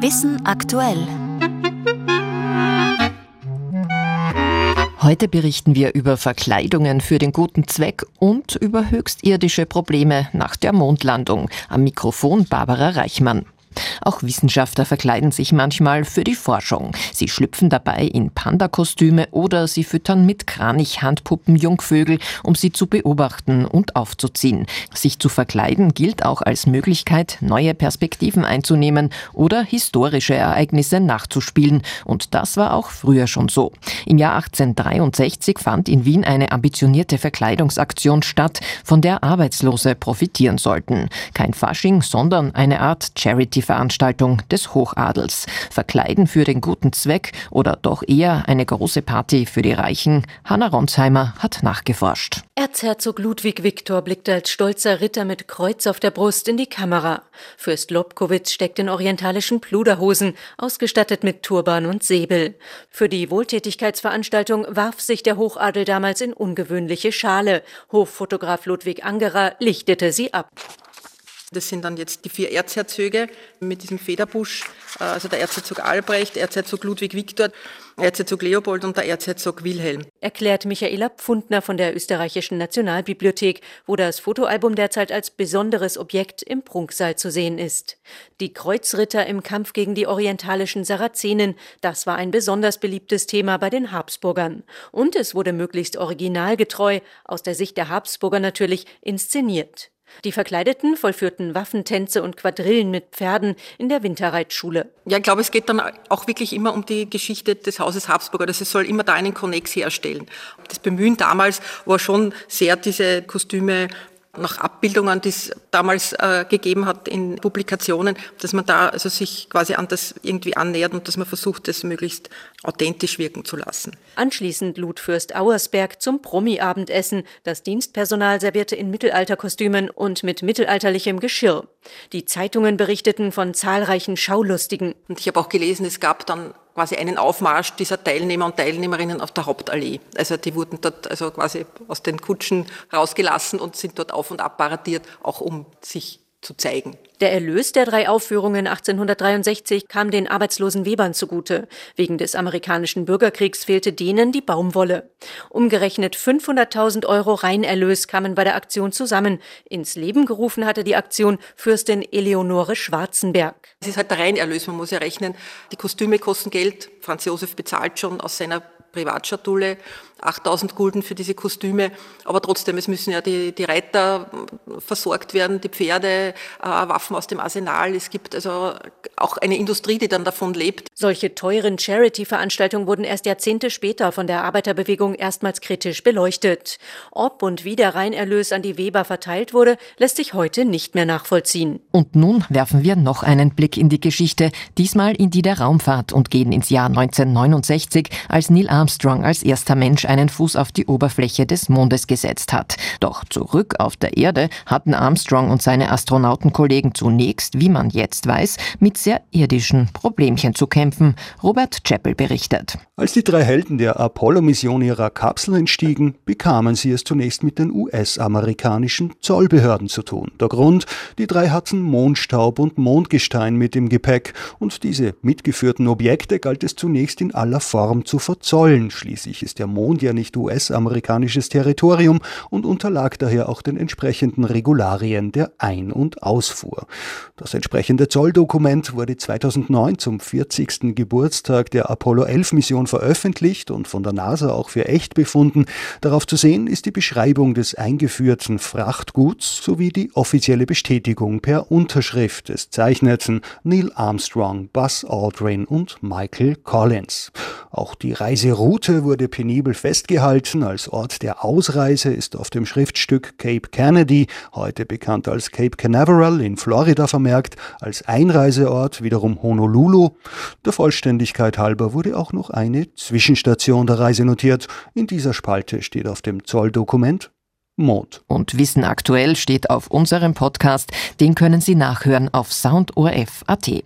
Wissen aktuell. Heute berichten wir über Verkleidungen für den guten Zweck und über höchstirdische Probleme nach der Mondlandung. Am Mikrofon Barbara Reichmann. Auch Wissenschaftler verkleiden sich manchmal für die Forschung. Sie schlüpfen dabei in Pandakostüme oder sie füttern mit Kranich-Handpuppen Jungvögel, um sie zu beobachten und aufzuziehen. Sich zu verkleiden gilt auch als Möglichkeit, neue Perspektiven einzunehmen oder historische Ereignisse nachzuspielen. Und das war auch früher schon so. Im Jahr 1863 fand in Wien eine ambitionierte Verkleidungsaktion statt, von der Arbeitslose profitieren sollten. Kein Fasching, sondern eine Art Charity Veranstaltung des Hochadels. Verkleiden für den guten Zweck oder doch eher eine große Party für die Reichen? Hanna Ronsheimer hat nachgeforscht. Erzherzog Ludwig Viktor blickte als stolzer Ritter mit Kreuz auf der Brust in die Kamera. Fürst Lobkowitz steckt in orientalischen Pluderhosen, ausgestattet mit Turban und Säbel. Für die Wohltätigkeitsveranstaltung warf sich der Hochadel damals in ungewöhnliche Schale. Hoffotograf Ludwig Angerer lichtete sie ab. Das sind dann jetzt die vier Erzherzöge mit diesem Federbusch, äh, also der Erzherzog Albrecht, Erzherzog Ludwig Viktor, Erzherzog Leopold und der Erzherzog Wilhelm. Erklärt Michaela Pfundner von der Österreichischen Nationalbibliothek, wo das Fotoalbum derzeit als besonderes Objekt im Prunksaal zu sehen ist. Die Kreuzritter im Kampf gegen die orientalischen Sarazenen, das war ein besonders beliebtes Thema bei den Habsburgern. Und es wurde möglichst originalgetreu, aus der Sicht der Habsburger natürlich, inszeniert. Die Verkleideten vollführten Waffentänze und Quadrillen mit Pferden in der Winterreitschule. Ja, ich glaube, es geht dann auch wirklich immer um die Geschichte des Hauses Habsburger. Das es soll immer da einen Konnex herstellen. Das Bemühen damals war schon sehr, diese Kostüme nach Abbildungen, die es damals äh, gegeben hat in Publikationen, dass man da also sich quasi an das irgendwie annähert und dass man versucht, das möglichst authentisch wirken zu lassen. Anschließend lud Fürst Auersberg zum Promi-Abendessen. Das Dienstpersonal servierte in Mittelalterkostümen und mit mittelalterlichem Geschirr. Die Zeitungen berichteten von zahlreichen Schaulustigen. Und ich habe auch gelesen, es gab dann quasi einen Aufmarsch dieser Teilnehmer und Teilnehmerinnen auf der Hauptallee. Also die wurden dort also quasi aus den Kutschen rausgelassen und sind dort auf und ab paradiert, auch um sich zu zeigen. Der Erlös der drei Aufführungen 1863 kam den arbeitslosen Webern zugute. Wegen des amerikanischen Bürgerkriegs fehlte denen die Baumwolle. Umgerechnet 500.000 Euro Reinerlös kamen bei der Aktion zusammen. Ins Leben gerufen hatte die Aktion Fürstin Eleonore Schwarzenberg. Es ist halt der Reinerlös, man muss ja rechnen. Die Kostüme kosten Geld. Franz Josef bezahlt schon aus seiner Privatschatulle 8000 Gulden für diese Kostüme. Aber trotzdem, es müssen ja die, die Reiter versorgt werden, die Pferde, äh, Waffen aus dem Arsenal. Es gibt also auch eine Industrie, die dann davon lebt. Solche teuren Charity-Veranstaltungen wurden erst Jahrzehnte später von der Arbeiterbewegung erstmals kritisch beleuchtet. Ob und wie der Reinerlös an die Weber verteilt wurde, lässt sich heute nicht mehr nachvollziehen. Und nun werfen wir noch einen Blick in die Geschichte, diesmal in die der Raumfahrt und gehen ins Jahr 1969, als Neil Armstrong als erster Mensch einen Fuß auf die Oberfläche des Mondes gesetzt hat. Doch zurück auf der Erde hatten Armstrong und seine Astronautenkollegen zunächst, wie man jetzt weiß, mit sehr irdischen Problemchen zu kämpfen. Robert Chappell berichtet. Als die drei Helden der Apollo-Mission ihrer Kapsel entstiegen, bekamen sie es zunächst mit den US-amerikanischen Zollbehörden zu tun. Der Grund, die drei hatten Mondstaub und Mondgestein mit im Gepäck und diese mitgeführten Objekte galt es zunächst in aller Form zu verzollen. Schließlich ist der Mond ja nicht US-amerikanisches Territorium und unterlag daher auch den entsprechenden Regularien der Ein- und Ausfuhr. Das entsprechende Zolldokument wurde 2009 zum 40. Geburtstag der Apollo 11 Mission veröffentlicht und von der NASA auch für echt befunden. Darauf zu sehen ist die Beschreibung des eingeführten Frachtguts sowie die offizielle Bestätigung per Unterschrift des Zeichneten Neil Armstrong, Buzz Aldrin und Michael Collins. Auch die Reiseroute wurde penibel festgehalten. Als Ort der Ausreise ist auf dem Schriftstück Cape Kennedy, heute bekannt als Cape Canaveral in Florida vermerkt, als Einreiseort wiederum Honolulu. Der Vollständigkeit halber wurde auch noch eine Zwischenstation der Reise notiert. In dieser Spalte steht auf dem Zolldokument Mond. Und Wissen aktuell steht auf unserem Podcast. Den können Sie nachhören auf soundorf.at.